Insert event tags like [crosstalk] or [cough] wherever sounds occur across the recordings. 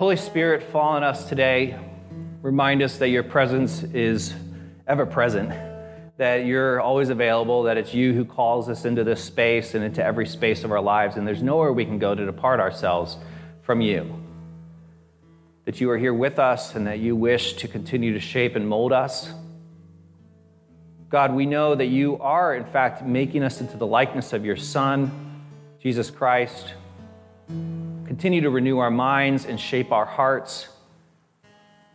Holy Spirit, fall on us today. Remind us that your presence is ever present, that you're always available, that it's you who calls us into this space and into every space of our lives, and there's nowhere we can go to depart ourselves from you. That you are here with us and that you wish to continue to shape and mold us. God, we know that you are, in fact, making us into the likeness of your Son, Jesus Christ. Continue to renew our minds and shape our hearts.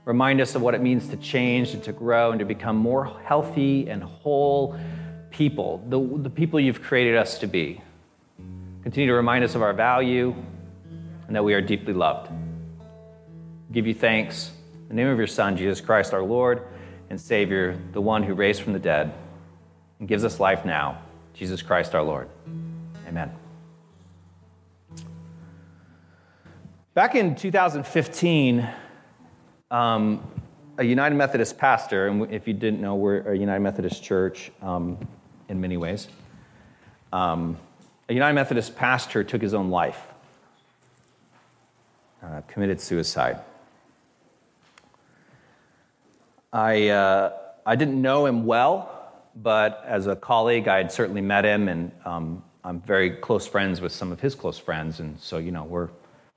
Remind us of what it means to change and to grow and to become more healthy and whole people, the, the people you've created us to be. Continue to remind us of our value and that we are deeply loved. Give you thanks. In the name of your Son, Jesus Christ, our Lord and Savior, the one who raised from the dead and gives us life now, Jesus Christ our Lord. Amen. Back in 2015, um, a United Methodist pastor, and if you didn't know, we're a United Methodist church um, in many ways. Um, a United Methodist pastor took his own life, uh, committed suicide. I, uh, I didn't know him well, but as a colleague, I had certainly met him, and um, I'm very close friends with some of his close friends, and so, you know, we're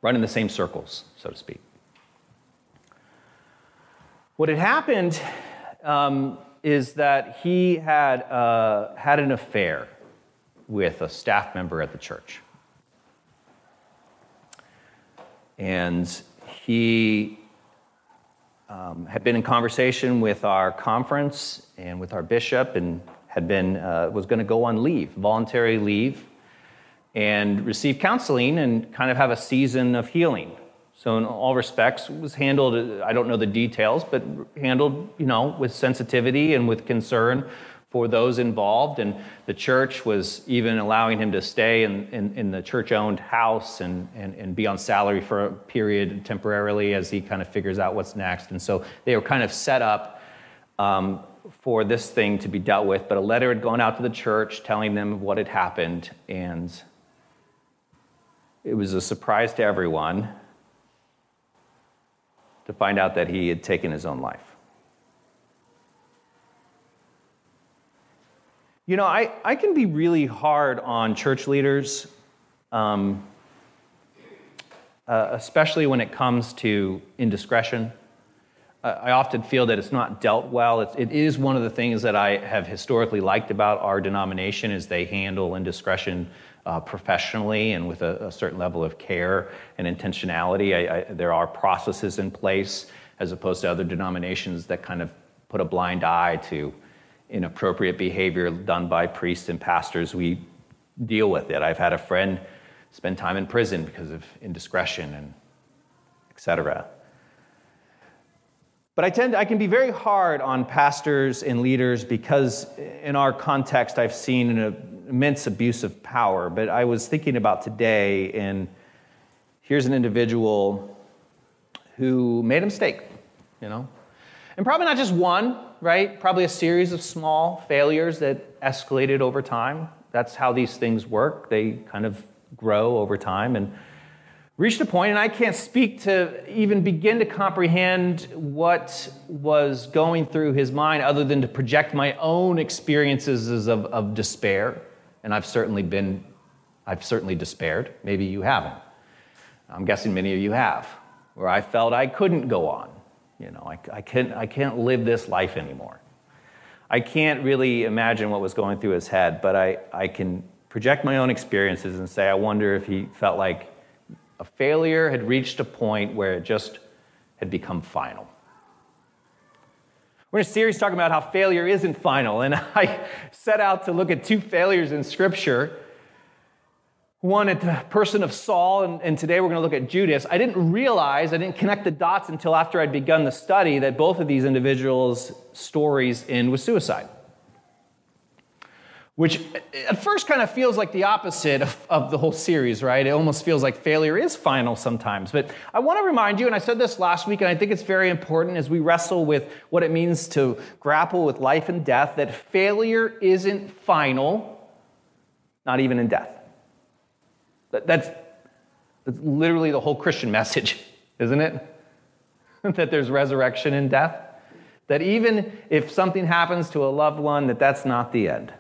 running the same circles, so to speak. What had happened um, is that he had, uh, had an affair with a staff member at the church. And he um, had been in conversation with our conference and with our bishop and had been, uh, was going to go on leave, voluntary leave, and receive counseling and kind of have a season of healing. So in all respects, was handled. I don't know the details, but handled, you know, with sensitivity and with concern for those involved. And the church was even allowing him to stay in, in, in the church-owned house and, and, and be on salary for a period temporarily as he kind of figures out what's next. And so they were kind of set up um, for this thing to be dealt with. But a letter had gone out to the church telling them what had happened, and it was a surprise to everyone to find out that he had taken his own life. You know, I, I can be really hard on church leaders, um, uh, especially when it comes to indiscretion. Uh, I often feel that it's not dealt well. It, it is one of the things that I have historically liked about our denomination is they handle indiscretion uh, professionally and with a, a, certain level of care and intentionality. I, I, there are processes in place as opposed to other denominations that kind of put a blind eye to inappropriate behavior done by priests and pastors. We deal with it. I've had a friend spend time in prison because of indiscretion and etc. But I tend I can be very hard on pastors and leaders because in our context I've seen an immense abuse of power. But I was thinking about today, and here's an individual who made a mistake, you know? And probably not just one, right? Probably a series of small failures that escalated over time. That's how these things work. They kind of grow over time and reached a point, and I can't speak to even begin to comprehend what was going through his mind other than to project my own experiences of, of despair and I've certainly been, I've certainly despaired. Maybe you haven't. I'm guessing many of you have, where I felt I couldn't go on. You know, I, I, can't, I can't live this life anymore. I can't really imagine what was going through his head, but I, I can project my own experiences and say, I wonder if he felt like a failure had reached a point where it just had become final. We're in a series talking about how failure isn't final, and [laughs] I set out to look at two failures in Scripture. One at the person of Saul, and, and today we're going to look at Judas. I didn't realize, I didn't connect the dots until after I'd begun the study that both of these individuals' stories end with suicide which at first kind of feels like the opposite of, of, the whole series, right? It almost feels like failure is final sometimes. But I want to remind you, and I said this last week, and I think it's very important as we wrestle with what it means to grapple with life and death, that failure isn't final, not even in death. That's, that's literally the whole Christian message. isn't it? [laughs] that there's resurrection in death. That even if something happens to a loved one, that that's not the end.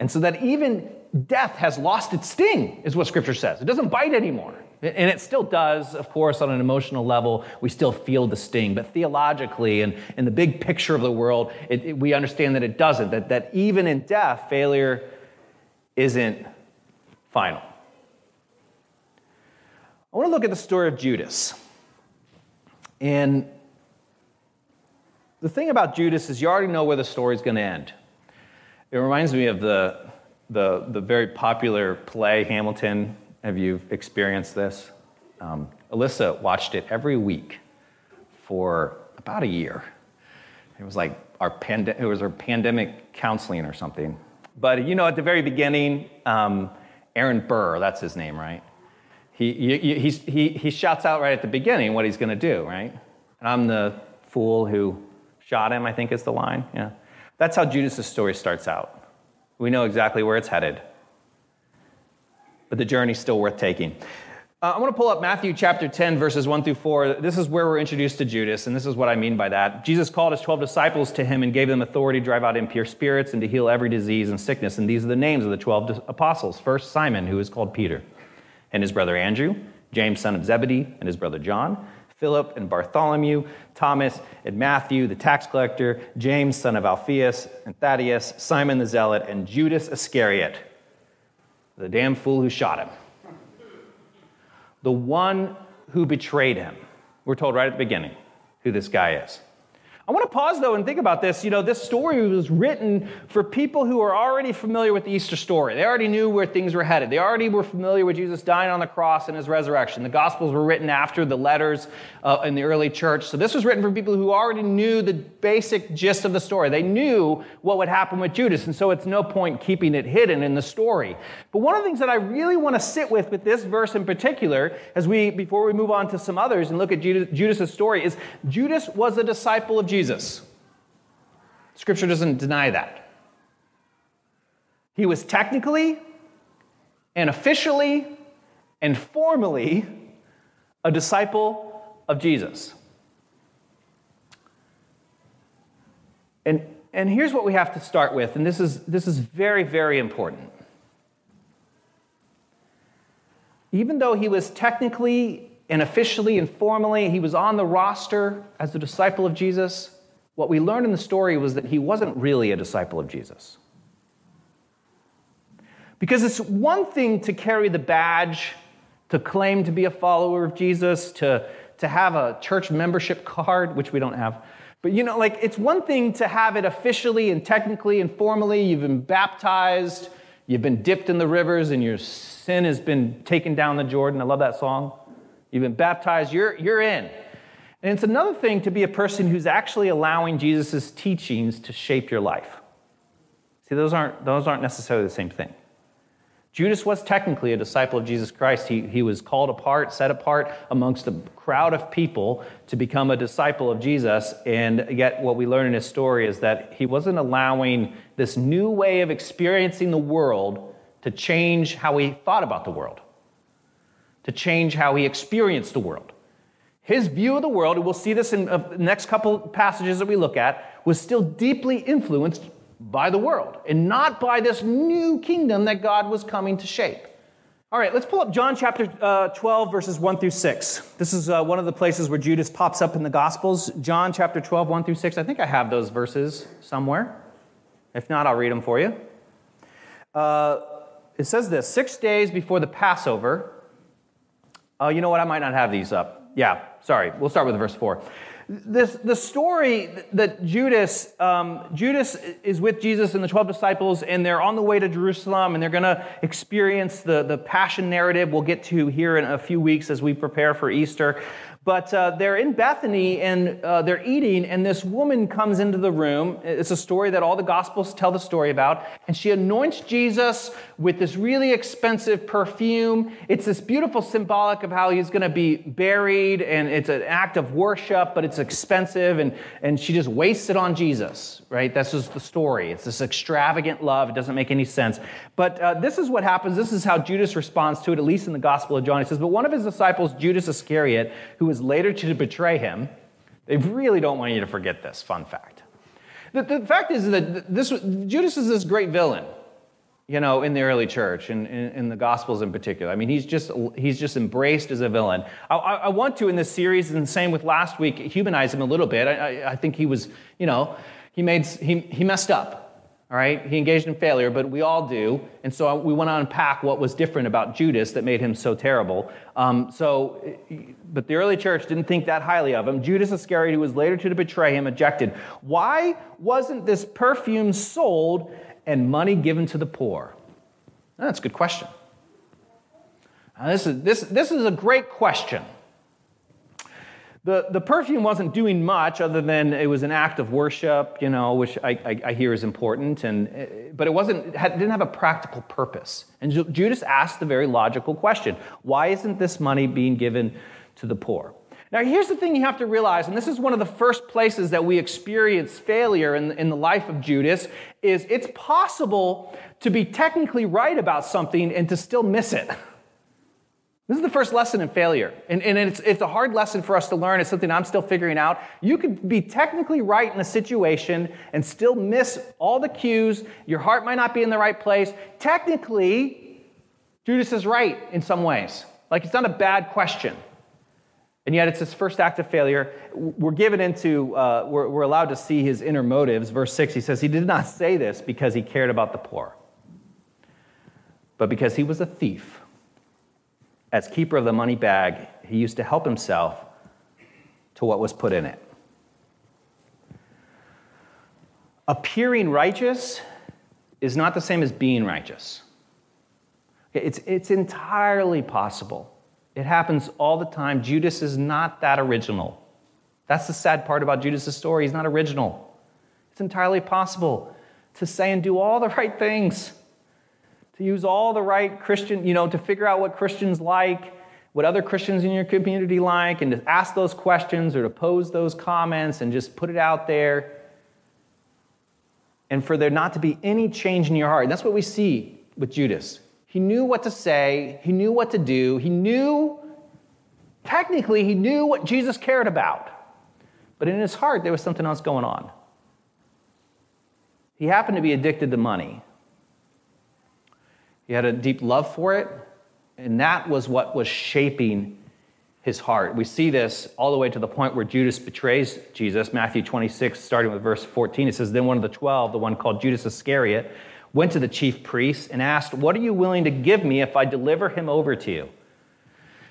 And so that even death has lost its sting, is what Scripture says. It doesn't bite anymore. And it still does, of course, on an emotional level. We still feel the sting. But theologically and in the big picture of the world, it, it, we understand that it doesn't, that, that even in death, failure isn't final. I want to look at the story of Judas. And the thing about Judas is you already know where the story's going to end. It reminds me of the, the, the very popular play Hamilton. Have you experienced this? Um, Alyssa watched it every week for about a year. It was like our pand- it was our pandemic counseling or something. But you know, at the very beginning, um, Aaron Burr, that's his name, right? He, he, he, he shouts out right at the beginning what he's going to do, right? And I'm the fool who shot him, I think is the line. Yeah. That's how Judas' story starts out. We know exactly where it's headed, but the journey's still worth taking. Uh, I want to pull up Matthew chapter 10, verses 1 through 4. This is where we're introduced to Judas, and this is what I mean by that. Jesus called his 12 disciples to him and gave them authority to drive out impure spirits and to heal every disease and sickness. And these are the names of the 12 apostles. First, Simon, who is called Peter, and his brother Andrew, James, son of Zebedee, and his brother John. Philip and Bartholomew, Thomas and Matthew, the tax collector, James, son of Alphaeus, and Thaddeus, Simon the Zealot, and Judas Iscariot, the damn fool who shot him. The one who betrayed him. We're told right at the beginning who this guy is. I want to pause though and think about this. You know, this story was written for people who are already familiar with the Easter story. They already knew where things were headed. They already were familiar with Jesus dying on the cross and his resurrection. The Gospels were written after the letters uh, in the early church. So this was written for people who already knew the basic gist of the story. They knew what would happen with Judas, and so it's no point keeping it hidden in the story. But one of the things that I really want to sit with with this verse in particular, as we before we move on to some others and look at Judas, Judas's story, is Judas was a disciple of Jesus. Jesus. Scripture doesn't deny that. He was technically and officially and formally a disciple of Jesus. And, and here's what we have to start with, and this is, this is very, very important. Even though he was technically and officially and formally, he was on the roster as a disciple of Jesus. What we learned in the story was that he wasn't really a disciple of Jesus. Because it's one thing to carry the badge, to claim to be a follower of Jesus, to, to have a church membership card, which we don't have. But you know, like it's one thing to have it officially and technically and formally. You've been baptized, you've been dipped in the rivers, and your sin has been taken down the Jordan. I love that song. You've been baptized, you're, you're in. And it's another thing to be a person who's actually allowing Jesus' teachings to shape your life. See, those aren't, those aren't necessarily the same thing. Judas was technically a disciple of Jesus Christ. He, he was called apart, set apart amongst a crowd of people to become a disciple of Jesus. And yet, what we learn in his story is that he wasn't allowing this new way of experiencing the world to change how he thought about the world to change how he experienced the world. His view of the world, and we'll see this in the next couple passages that we look at, was still deeply influenced by the world and not by this new kingdom that God was coming to shape. All right, let's pull up John chapter uh, 12, verses 1 through 6. This is uh, one of the places where Judas pops up in the Gospels. John chapter 12, 1 through 6. I think I have those verses somewhere. If not, I'll read them for you. Uh, it says this Six days before the Passover, Oh, you know what? I might not have these up. Yeah, sorry. We'll start with verse 4. This, the story that Judas, um, Judas is with Jesus and the 12 disciples, and they're on the way to Jerusalem, and they're going to experience the, the passion narrative we'll get to here in a few weeks as we prepare for Easter. But uh, they're in Bethany and uh, they're eating, and this woman comes into the room. It's a story that all the Gospels tell the story about. And she anoints Jesus with this really expensive perfume. It's this beautiful symbolic of how he's going to be buried, and it's an act of worship, but it's expensive. And, and she just wastes it on Jesus, right? That's just the story. It's this extravagant love. It doesn't make any sense. But uh, this is what happens. This is how Judas responds to it, at least in the Gospel of John. He says, But one of his disciples, Judas Iscariot, who was later to betray him, they really don't want you to forget this fun fact. The, the fact is that this, Judas is this great villain, you know, in the early church and in, in, the Gospels in particular. I mean, he's just, he's just embraced as a villain. I, I want to, in this series, and same with last week, humanize him a little bit. I, I think he was, you know, he, made, he, he messed up all right, he engaged in failure, but we all do. And so we want to unpack what was different about Judas that made him so terrible. Um, so, but the early church didn't think that highly of him. Judas Iscariot, who was later to betray him, ejected. Why wasn't this perfume sold and money given to the poor? That's a good question. Now, this, is, this, this is a great question. The, the perfume wasn't doing much other than it was an act of worship, you know, which I, I, I hear is important, and, eh, but it wasn't, didn't have a practical purpose. And Judas asked the very logical question why isn't this money being given to the poor? Now, here's the thing you have to realize, and this is one of the first places that we experience failure in, in the life of Judas, is it's possible to be technically right about something and to still miss it. [laughs] This is the first lesson in failure. And, and it's, it's a hard lesson for us to learn. It's something I'm still figuring out. You could be technically right in a situation and still miss all the cues. Your heart might not be in the right place. Technically, Judas is right in some ways. Like it's not a bad question. And yet it's his first act of failure. We're given into, uh, we're, we're allowed to see his inner motives. Verse 6, he says, He did not say this because he cared about the poor, but because he was a thief as keeper of the money bag, he used to help himself to what was put in it. Appearing righteous is not the same as being righteous. It's, it's entirely possible. It happens all the time. Judas is not that original. That's the sad part about Judas' story. He's not original. It's entirely possible to say and do all the right things to use all the right Christian, you know, to figure out what Christians like, what other Christians in your community like, and to ask those questions or to pose those comments and just put it out there. And for there not to be any change in your heart. That's what we see with Judas. He knew what to say, he knew what to do, he knew, technically, he knew what Jesus cared about. But in his heart, there was something else going on. He happened to be addicted to money. He had a deep love for it, and that was what was shaping his heart. We see this all the way to the point where Judas betrays Jesus. Matthew 26, starting with verse 14, it says, Then one of the twelve, the one called Judas Iscariot, went to the chief priests and asked, What are you willing to give me if I deliver him over to you?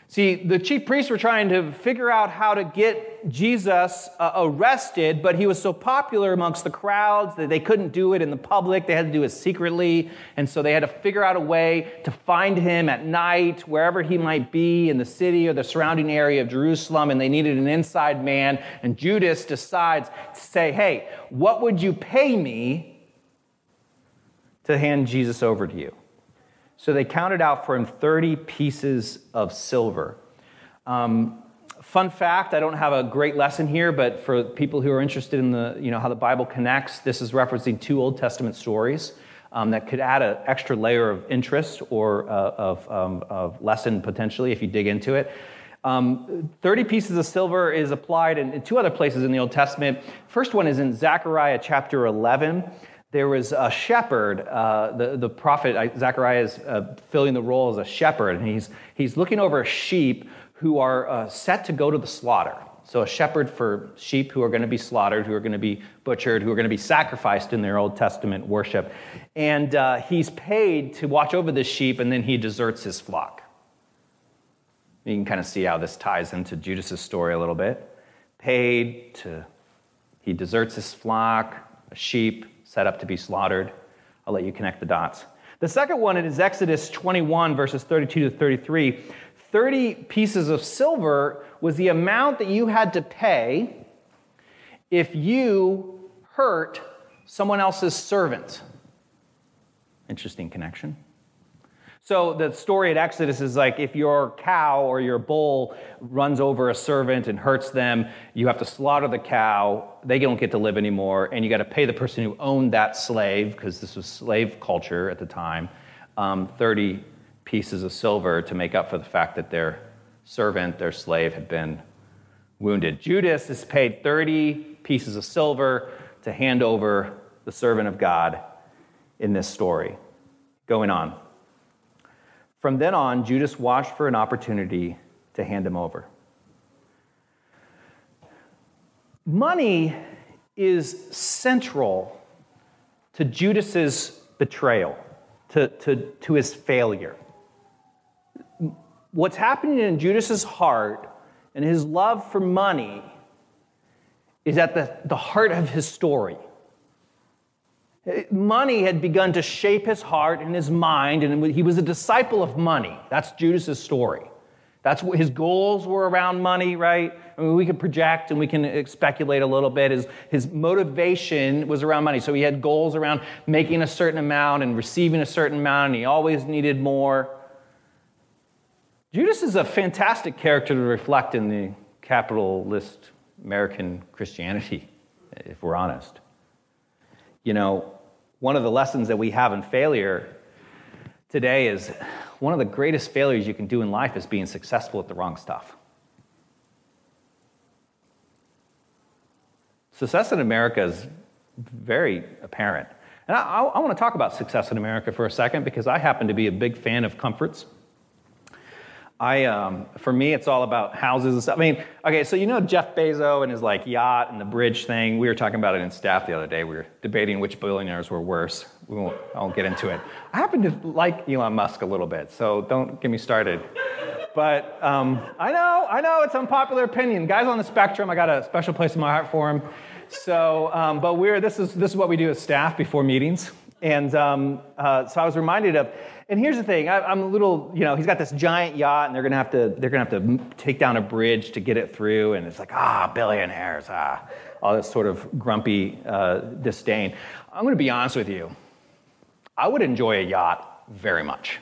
See, the chief priests were trying to figure out how to get Jesus uh, arrested, but he was so popular amongst the crowds that they couldn't do it in the public. They had to do it secretly. And so they had to figure out a way to find him at night, wherever he might be in the city or the surrounding area of Jerusalem. And they needed an inside man. And Judas decides to say, Hey, what would you pay me to hand Jesus over to you? So they counted out for him 30 pieces of silver. Um, fun fact i don't have a great lesson here but for people who are interested in the you know how the bible connects this is referencing two old testament stories um, that could add an extra layer of interest or uh, of, um, of, lesson potentially if you dig into it. Um, 30 pieces of silver is applied in, in two other places in the old testament. First one is in zechariah chapter 11 there was a shepherd. Uh, the, the prophet Zechariah is uh, filling the role as a shepherd, and he's, he's looking over sheep who are uh, set to go to the slaughter. So, a shepherd for sheep who are going to be slaughtered, who are going to be butchered, who are going to be sacrificed in their Old Testament worship. And uh, he's paid to watch over the sheep, and then he deserts his flock. You can kind of see how this ties into Judas's story a little bit. Paid to, he deserts his flock, a sheep, set up to be slaughtered. I'll let you connect the dots. The second one is Exodus 21, verses 32 to 33. 30 pieces of silver was the amount that you had to pay if you hurt someone else's servant. Interesting connection. So the story at Exodus is like if your cow or your bull runs over a servant and hurts them, you have to slaughter the cow. They don't get to live anymore, and you got to pay the person who owned that slave because this was slave culture at the time, um, thirty pieces of silver to make up for the fact that their servant, their slave, had been wounded. Judas is paid thirty pieces of silver to hand over the servant of God in this story. Going on. From then on, Judas watched for an opportunity to hand him over. Money is central to Judas's betrayal, to, to, to his failure. What's happening in Judas's heart and his love for money is at the, the heart of his story. Money had begun to shape his heart and his mind, and he was a disciple of money. That's Judas's story. That's what his goals were around money, right? I mean, we can project and we can speculate a little bit. His, his motivation was around money. So he had goals around making a certain amount and receiving a certain amount, and he always needed more. Judas is a fantastic character to reflect in the capitalist American Christianity, if we're honest. You know, one of the lessons that we have in failure today is one of the greatest failures you can do in life is being successful at the wrong stuff. Success in America is very apparent. And I, I, I want to talk about success in America for a second because I happen to be a big fan of comforts. I, um, for me, it's all about houses and stuff. I mean, okay, so you know Jeff Bezos and his like yacht and the bridge thing. We were talking about it in staff the other day. We were debating which billionaires were worse. We won't, I won't get into it. I happen to like Elon Musk a little bit, so don't get me started. But um, I know, I know it's unpopular opinion. Guys on the spectrum, I got a special place in my heart for him. So, um, but we're this is this is what we do as staff before meetings. And um, uh, so I was reminded of and here's the thing I, am a little, you know, he's got this giant yacht, and they're gonna have to, they're gonna have to take down a bridge to get it through, and it's like, ah, billionaires, ah, all this sort of grumpy uh, disdain. I'm gonna be honest with you. I would enjoy a yacht very much.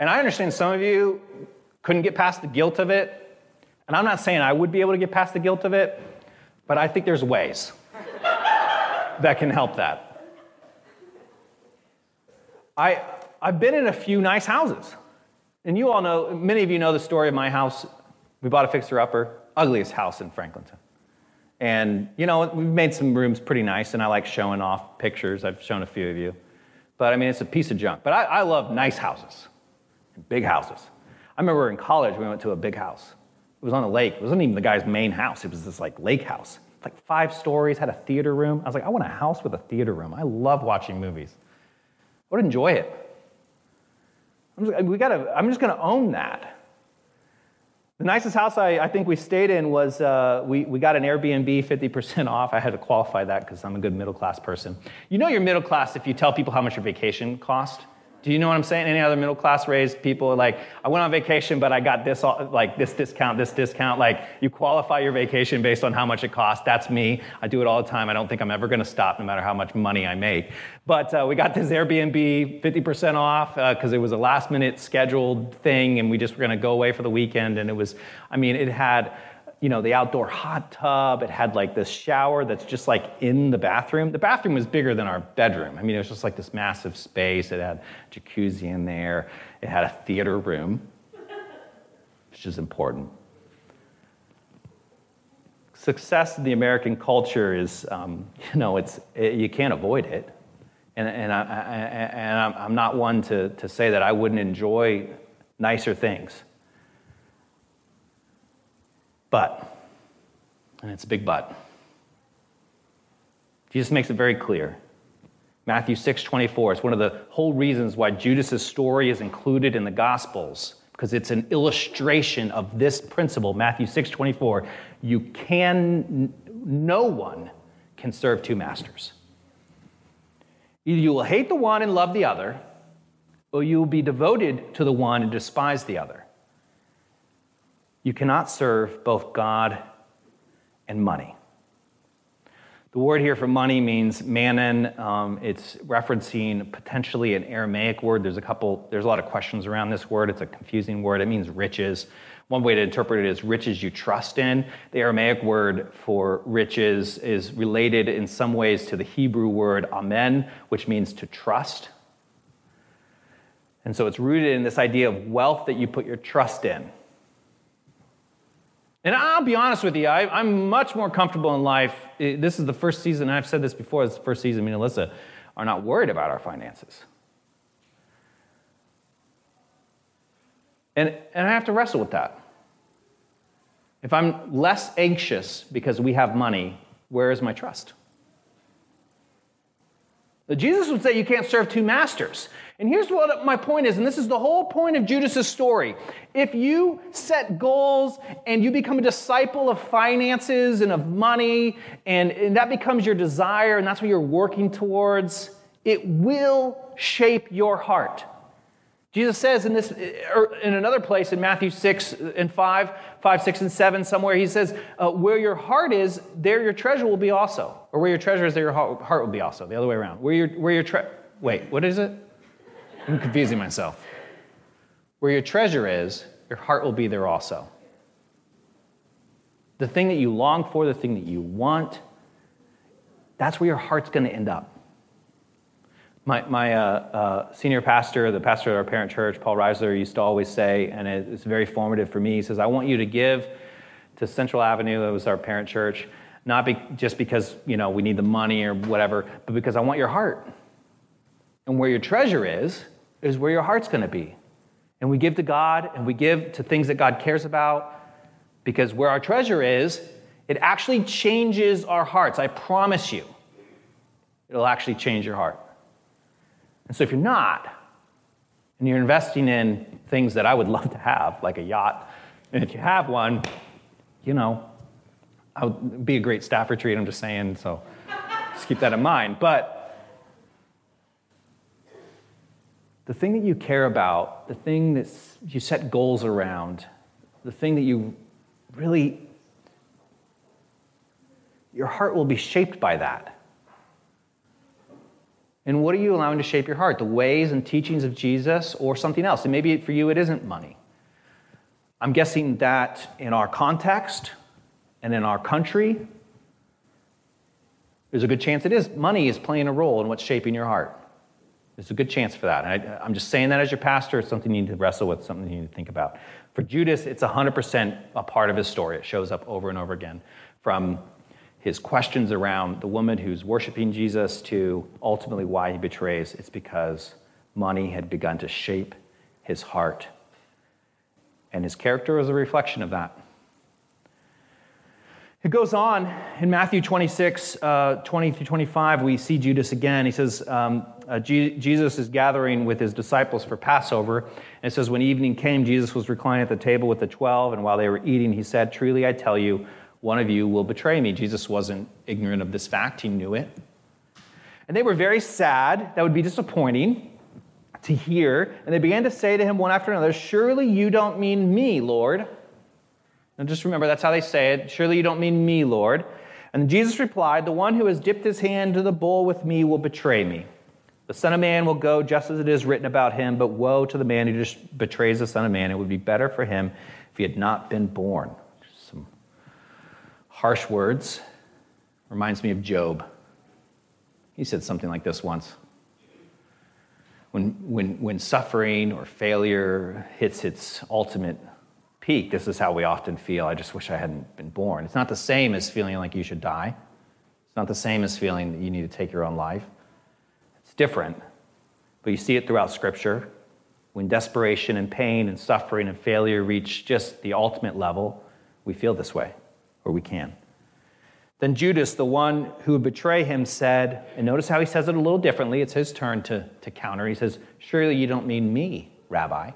and I understand some of you couldn't get past the guilt of it, and I'm not saying I would be able to get past the guilt of it, but I think there's ways that can help that. I, I've been in a few nice houses. And you all know, many of you know the story of my house. We bought a fixer upper, ugliest house in Franklinton. And, you know, we've made some rooms pretty nice, and I like showing off pictures. I've shown a few of you. But I mean, it's a piece of junk. But I, I love nice houses, big houses. I remember in college, we went to a big house. It was on a lake. It wasn't even the guy's main house, it was this like lake house. Like five stories, had a theater room. I was like, I want a house with a theater room. I love watching movies. I would enjoy it. I'm just, we gotta, I'm just to own that. The nicest house I, I think we stayed in was uh, we, we got an Airbnb 50% off. I had to qualify that because I'm a good middle class person. You know you're middle class if you tell people how much your vacation cost. Do you know what I'm saying? Any other middle class raised people like, I went on vacation, but I got this, like this discount, this discount. Like, you qualify your vacation based on how much it costs. That's me. I do it all the time. I don't think I'm ever going to stop, no matter how much money I make. But uh, we got this Airbnb 50% off because uh, it was a last minute scheduled thing, and we just were going to go away for the weekend. And it was, I mean, it had you know, the outdoor hot tub. It had like this shower that's just like in the bathroom. The bathroom was bigger than our bedroom. I mean, it was just like this massive space. It had jacuzzi in there. It had a theater room, which is important. Success in the American culture is, um, [laughs] you know, it's, it, you can't avoid it. And, and, I, I, and I'm not one to, to say that I wouldn't enjoy nicer things. But, and it's a big but. Jesus makes it very clear. Matthew 6 24 is one of the whole reasons why Judas's story is included in the Gospels, because it's an illustration of this principle. Matthew 6 24, you can, no one can serve two masters. Either you will hate the one and love the other, or you will be devoted to the one and despise the other. You cannot serve both God and money. The word here for money means mammon. Um, it's referencing potentially an Aramaic word. There's a couple, there's a lot of questions around this word. It's a confusing word. It means riches. One way to interpret it is riches you trust in. The Aramaic word for riches is related in some ways to the Hebrew word amen, which means to trust. And so it's rooted in this idea of wealth that you put your trust in. And I'll be honest with you, I, am much more comfortable in life. This is the first season, I've said this before, it's the first season me and Alyssa are not worried about our finances. And, and I have to wrestle with that. If I'm less anxious because we have money, where is my trust? Jesus would say you can't serve two masters. And here's what my point is, and this is the whole point of Judas's story. If you set goals and you become a disciple of finances and of money, and, and that becomes your desire, and that's what you're working towards, it will shape your heart. Jesus says in this, er, in another place in Matthew 6 and 5, 5, 6, and 7, somewhere, he says, uh, Where your heart is, there your treasure will be also. Or where your treasure is, there your heart will be also. The other way around. Where your, where your tre- wait, what is it? I'm confusing myself. Where your treasure is, your heart will be there also. The thing that you long for, the thing that you want, that's where your heart's going to end up. My, my uh, uh, senior pastor, the pastor at our parent church, Paul Reisler, used to always say, and it's very formative for me, he says, I want you to give to Central Avenue, that was our parent church, not be, just because you know we need the money or whatever, but because I want your heart. And where your treasure is, is where your heart's going to be. And we give to God and we give to things that God cares about because where our treasure is, it actually changes our hearts. I promise you, it'll actually change your heart. And so if you're not, and you're investing in things that I would [laughs] love to have, like a yacht, and if you have one, you know, I would be a great staff retreat, I'm just saying, so just keep that in mind. But the thing that you care about, the thing that you set goals around, the thing that you really, your heart will be shaped by that. And what are you allowing to shape your heart? The ways and teachings of Jesus or something else? And maybe for you it isn't money. I'm guessing that in our context and in our country, there's a good chance it is money is playing a role in what's shaping your heart. There's a good chance for that. And I, am just saying that as your pastor. It's something you need to wrestle with, something you need to think about. For Judas, it's 100% a part of his story. It shows up over and over again. From his questions around the woman who's worshiping Jesus to ultimately why he betrays, it's because money had begun to shape his heart. And his character was a reflection of that. It goes on in Matthew 26, uh, 20 through 25, we see Judas again. He says, um, uh, G- Jesus is gathering with his disciples for Passover. And it says, When evening came, Jesus was reclining at the table with the twelve, and while they were eating, he said, Truly I tell you, one of you will betray me. Jesus wasn't ignorant of this fact, he knew it. And they were very sad. That would be disappointing to hear. And they began to say to him one after another, Surely you don't mean me, Lord. And just remember, that's how they say it. Surely you don't mean me, Lord. And Jesus replied, The one who has dipped his hand into the bowl with me will betray me. The Son of Man will go just as it is written about him, but woe to the man who just betrays the Son of Man. It would be better for him if he had not been born. Some harsh words. Reminds me of Job. He said something like this once. When, when, when suffering or failure hits its ultimate peak, this is how we often feel. I just wish I hadn't been born. It's not the same as feeling like you should die. It's not the same as feeling that you need to take your own life. It's different, but you see it throughout Scripture. When desperation and pain and suffering and failure reach just the ultimate level, we feel this way, or we can. Then Judas, the one who would betray him, said, and notice how he says it a little differently. It's his turn to, to counter. He says, Surely you don't mean me, Rabbi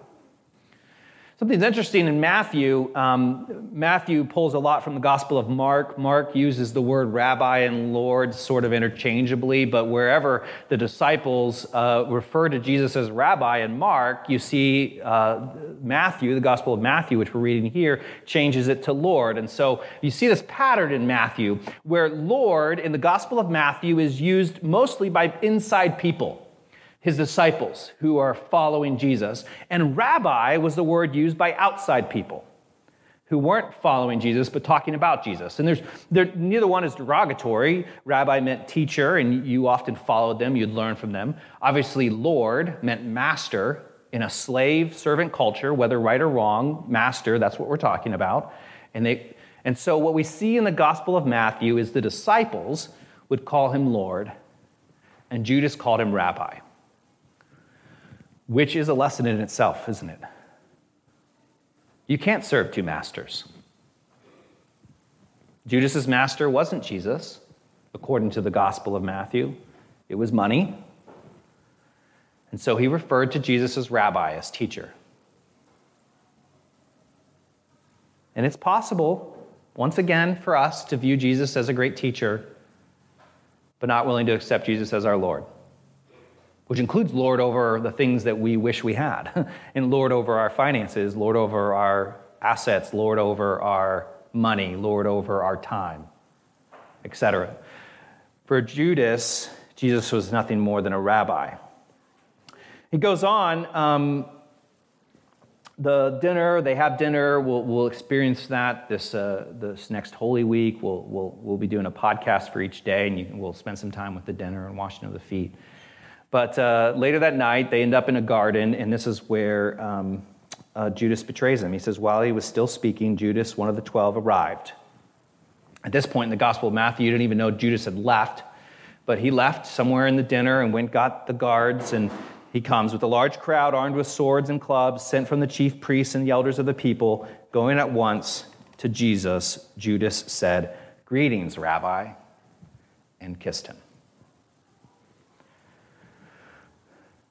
Something's interesting in Matthew. Um, Matthew pulls a lot from the Gospel of Mark. Mark uses the word rabbi and Lord sort of interchangeably, but wherever the disciples uh, refer to Jesus as rabbi in Mark, you see uh, Matthew, the Gospel of Matthew, which we're reading here, changes it to Lord. And so you see this pattern in Matthew where Lord in the Gospel of Matthew is used mostly by inside people his disciples who are following Jesus. And rabbi was the word used by outside people who weren't following Jesus but talking about Jesus. And there's there, neither one is derogatory. Rabbi meant teacher, and you often followed them, you'd learn from them. Obviously, Lord meant master in a slave servant culture, whether right or wrong, master, that's what we're talking about. And they and so what we see in the Gospel of Matthew is the disciples would call him Lord, and Judas called him rabbi which is a lesson in itself, isn't it? You can't serve two masters. Judas's master wasn't Jesus, according to the Gospel of Matthew. It was money. And so he referred to Jesus as rabbi, as teacher. And it's possible, once again, for us to view Jesus as a great teacher, but not willing to accept Jesus as our Lord which includes lord over the things that we wish we had, [laughs] and lord over our finances, lord over our assets, lord over our money, lord over our time, etc. For Judas, Jesus was nothing more than a rabbi. He goes on, um, the dinner, they have dinner, we'll, we'll experience that this, uh, this next Holy Week. We'll, we'll, we'll be doing a podcast for each day, and you, we'll spend some time with the dinner and washing of the feet. But uh, later that night, they end up in a garden, and this is where um, uh, Judas betrays him. He says, While he was still speaking, Judas, one of the twelve, arrived. At this point in the Gospel of Matthew, you didn't even know Judas had left, but he left somewhere in the dinner and went, got the guards, and he comes with a large crowd armed with swords and clubs, sent from the chief priests and the elders of the people. Going at once to Jesus, Judas said, Greetings, Rabbi, and kissed him.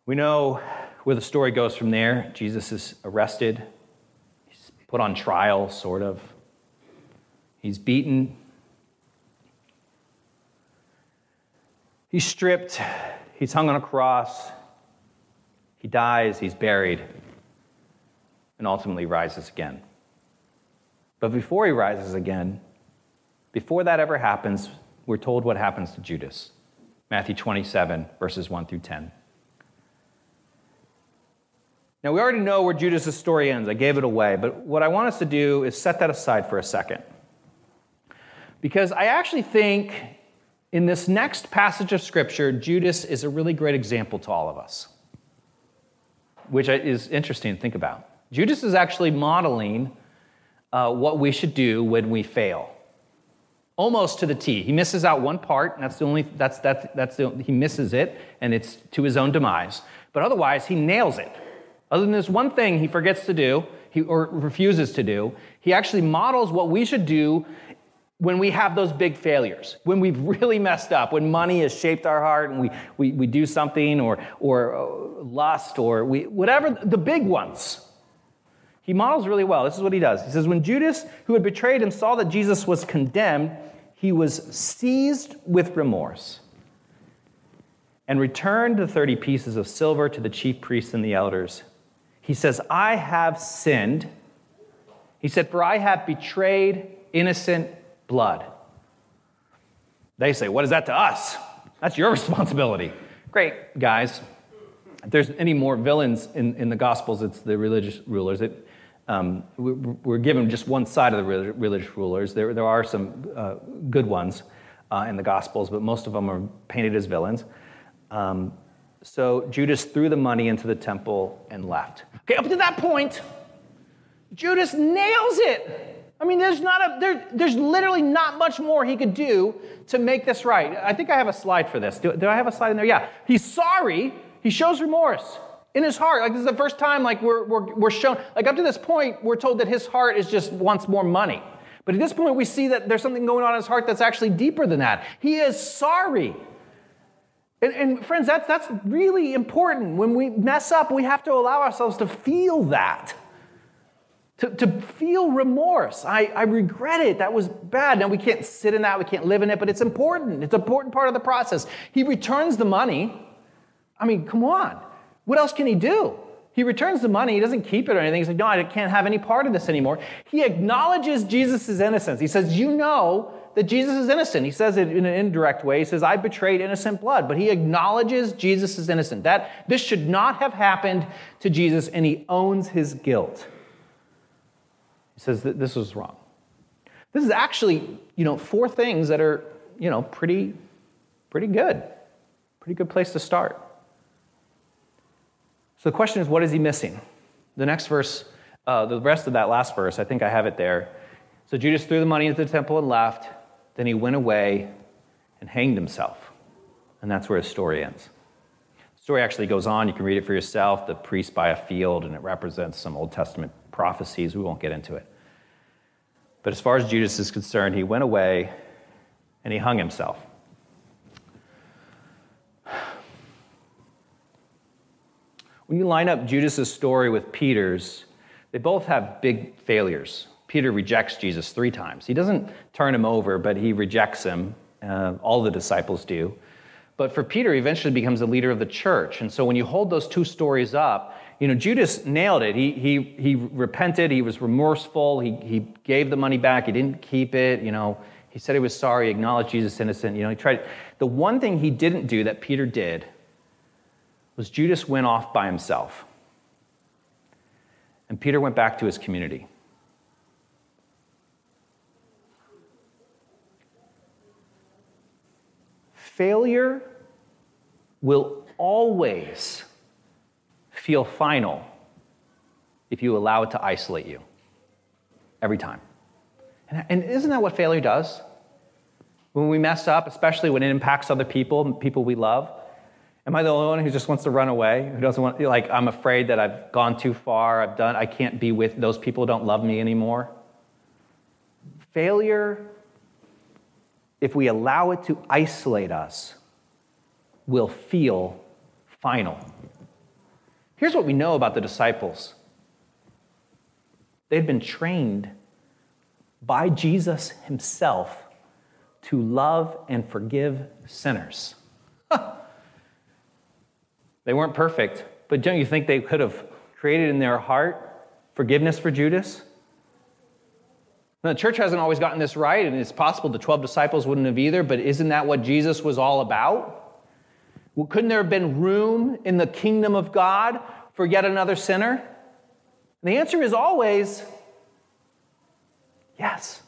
We know where the story goes from there. Jesus is arrested, he's put on trial, sort of. He's beaten, he's stripped, he's hung on a cross, he dies, he's buried, and ultimately rises again. But before he rises again, before that ever happens, we're told what happens to Judas. Matthew 27, verses 1 through 10. Now, we already know where Judas' story ends. I gave it away. But what I want us to do is set that aside for a second. Because I actually think in this next passage of Scripture, Judas is a really great example to all of us, which is interesting to think about. Judas is actually modeling uh, what we should do when we fail. Almost to the T. He misses out one part, and that's the only, that's, that's, that's the, he misses it, and it's to his own demise. But otherwise, he nails it. Other than this one thing he forgets to do, he, or refuses to do, he actually models what we should do when we have those big failures, when we've really messed up, when money has shaped our heart and we, we, we do something, or, or uh, lust, or we, whatever, the big ones. He models really well. This is what he does. He says, When Judas, who had betrayed him, saw that Jesus was condemned, he was seized with remorse and returned the 30 pieces of silver to the chief priests and the elders he says, I have sinned. He said, For I have betrayed innocent blood. They say, What is that to us? That's your [laughs] responsibility. Great, guys. If there's any more villains in, in the Gospels, it's the religious rulers. It, um, we're given just one side of the religious rulers. There, there are some uh, good ones uh, in the Gospels, but most of them are painted as villains. Um, so Judas threw the money into the temple and left. Okay, up to that point, Judas nails it. I mean, there's not a there, there's literally not much more he could do to make this right. I think I have a slide for this. Do, do I have a slide in there? Yeah. He's sorry. He shows remorse in his heart. Like this is the first time like we're, we're, we're shown, like up to this point, we're told that his heart is just wants more money. But at this point, we see that there's something going on in his heart that's actually deeper than that. He is sorry. And, and, friends, that's, that's really important. When we mess up, we have to allow ourselves to feel that. to, to feel remorse. I, I regret it. That was bad. Now, we can't sit in that, we can't live in it, but it's important. It's an important part of the process. He returns the money. I mean, come on. What else can he do? He returns the money. He doesn't keep it or anything. He's like, no, I can't have any part of this anymore. He acknowledges Jesus' innocence. He says, You know that Jesus is innocent. He says it in an indirect way. He says, I betrayed innocent blood, but he acknowledges Jesus is innocent. That this should not have happened to Jesus, and he owns his guilt. He says that this was wrong. This is actually, you know, four things that are, you know, pretty, pretty good. Pretty good place to start. So the question is, what is he missing? The next verse, uh, the rest of that last verse, I think I have it there. So Judas threw the money into the temple and left. Then he went away and hanged himself. And that's where his story ends. The story actually goes on. You can read it for yourself. The priest buy a field, and it represents some Old Testament prophecies. We won't get into it. But as far as Judas is concerned, he went away and he hung himself. When you line up Judas's story with Peter's, they both have big failures. Peter rejects Jesus three times. He doesn't turn him over, but he rejects him. Uh, all the disciples do. But for Peter, he eventually becomes the leader of the church. And so when you hold those two stories up, you know, Judas nailed it. He, he, he repented, he was remorseful, he, he gave the money back, he didn't keep it, you know, he said he was sorry, he acknowledged Jesus innocent, you know, he tried. The one thing he didn't do that Peter did was Judas went off by himself. And Peter went back to his community. Failure will always feel final if you allow it to isolate you. Every time. And, isn't that what failure does? When we mess up, especially when it impacts other people, people we love, am I the only one who just wants to run away? Who doesn't want, like, I'm afraid that I've gone too far, I've done, I can't be with those people who don't love me anymore? Failure if we allow it to isolate us, will feel final. Here's what we know about the disciples they'd been trained by Jesus himself to love and forgive sinners. [laughs] they weren't perfect, but don't you think they could have created in their heart forgiveness for Judas? Now, the church hasn't always gotten this right, and it's possible the 12 disciples wouldn't have either, but isn't that what Jesus was all about? Well, couldn't there have been room in the kingdom of God for yet another sinner? And the answer is always yes.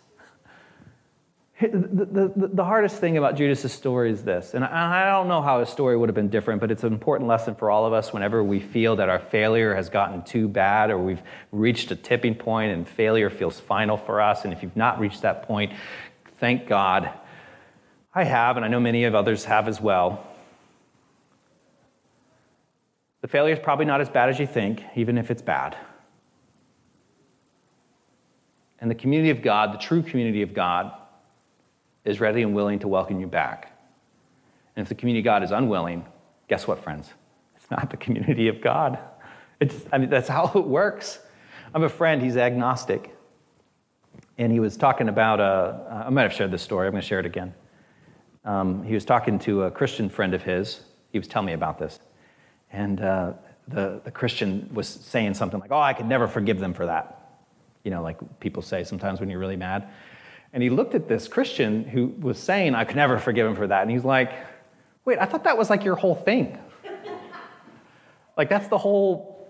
The, the, the, hardest thing about Judas' story is this, and I, I don't know how his story would have been different, but it's an important lesson for all of us whenever we feel that our failure has gotten too bad or we've reached a tipping point and failure feels final for us. And if you've not reached that point, thank God. I have, and I know many of others have as well. The failure is probably not as bad as you think, even if it's bad. And the community of God, the true community of God, is ready and willing to welcome you back. And if the community of God is unwilling, guess what, friends? It's not the community of God. It's, I mean, that's how it works. I have a friend, he's agnostic. And he was talking about, uh, I might have shared this story, I'm going to share it again. Um, he was talking to a Christian friend of his. He was telling me about this. And uh, the, the Christian was saying something like, Oh, I could never forgive them for that. You know, like people say sometimes when you're really mad. And he looked at this Christian who was saying, I could never forgive him for that. And he's like, wait, I thought that was like your whole thing. [laughs] like, that's the whole,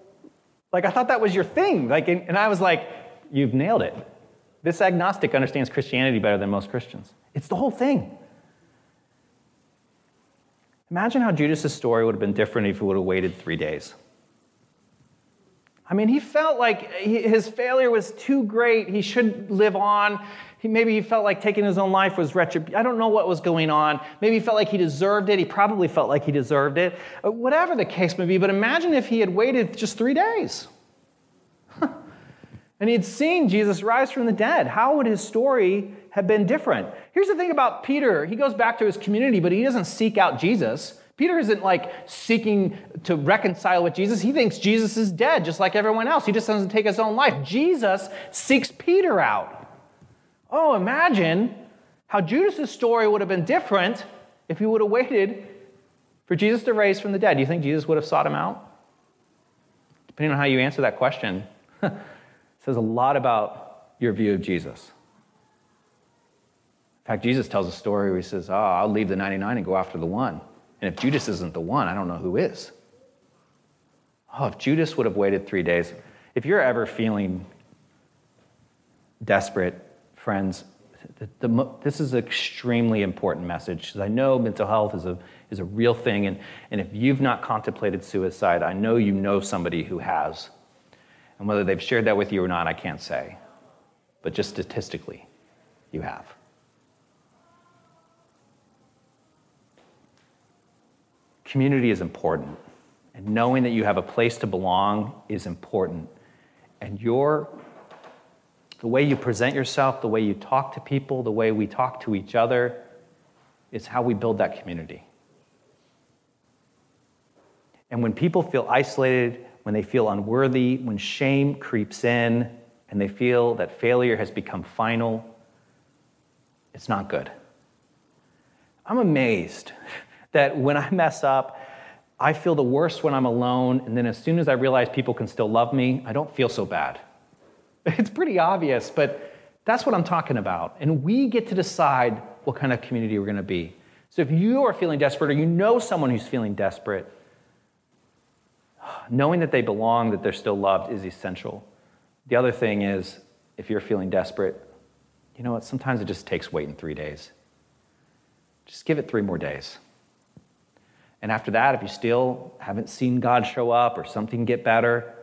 like, I thought that was your thing. Like, and I was like, you've nailed it. This agnostic understands Christianity better than most Christians. It's the whole thing. Imagine how Judas' story would have been different if he would have waited three days. I mean, he felt like his failure was too great. He should live on. He, maybe he felt like taking his own life was retribution. I don't know what was going on. Maybe he felt like he deserved it. He probably felt like he deserved it. Uh, whatever the case may be, but imagine if he had waited just three days. and he had seen Jesus rise from the dead. How would his story have been different? Here's the thing about Peter he goes back to his community, but he doesn't seek out Jesus. Peter isn't like seeking to reconcile with Jesus. He thinks Jesus is dead, just like everyone else. He just doesn't take his own life. Jesus seeks Peter out. Oh, imagine how Judas's story would have been different if he would have waited for Jesus to raise from the dead. Do you think Jesus would have sought him out? Depending on how you answer that question, [laughs] says a lot about your view of Jesus. In fact, Jesus tells a story where he says, Oh, I'll leave the 99 and go after the one. And if Judas isn't the one, I don't know who is. Oh, if Judas would have waited three days. If you're ever feeling desperate, friends, the, the, this is an extremely important message because I know mental health is a, is a real thing. And, and if you've not contemplated suicide, I know you know somebody who has. And whether they've shared that with you or not, I can't say. But just statistically, you have. Community is important, and knowing that you have a place to belong is important. And your the way you present yourself, the way you talk to people, the way we talk to each other is how we build that community. And when people feel isolated, when they feel unworthy, when shame creeps in, and they feel that failure has become final, it's not good. I'm amazed [laughs] that when I mess up, I feel the worst when I'm alone, and then as soon as I realize people can still love me, I don't feel so bad. [laughs] It's pretty obvious, but that's what I'm talking about. And we get to decide what kind of community we're going to be. So if you are feeling desperate or you know someone who's feeling desperate, [sighs] knowing that they belong, that they're still loved is essential. The other thing is, if you're feeling desperate, you know what? Sometimes it just takes waiting three days. Just give it three more days. And after that, if you still haven't seen God show up or something get better,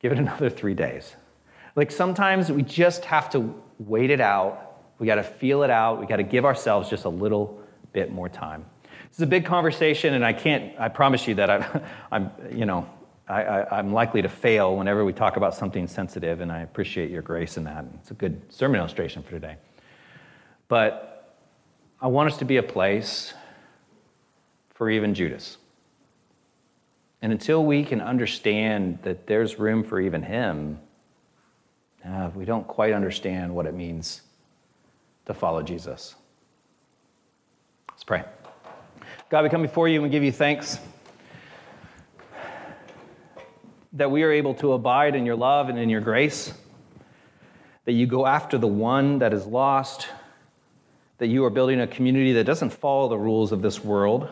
give it another three days. Like sometimes we just have to wait it out. We got to feel it out. We got to give ourselves just a little bit more time. This is a big conversation, and I can't, I promise you that I'm, [laughs] I'm you know, I, am likely to fail whenever we talk about something sensitive, and I appreciate your grace in that. It's a good sermon illustration for today. But I want us to be a place for even Judas. And until we can understand that there's room for even him, uh, we don't quite understand what it means to follow Jesus. Let's pray. God, we come before you and give you thanks that we are able to abide in your love and in your grace, that you go after the one that is lost, that you are building a community that doesn't follow the rules of this world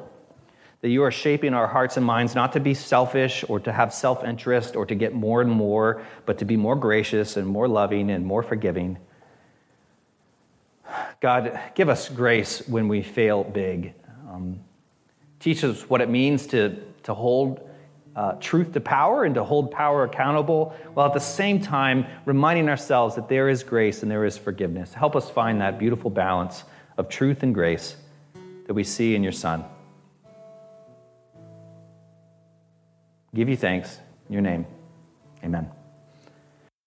that you are shaping our hearts and minds not to be selfish or to have self interest or to get more and more, but to be more gracious and more loving and more forgiving. God, give us grace when we fail big. Um, teach us what it means to, to hold uh, truth to power and to hold power accountable, while at the same time reminding ourselves that there is grace and there is forgiveness. Help us find that beautiful balance of truth and grace that we see in your Son. Give you thanks in your name. Amen.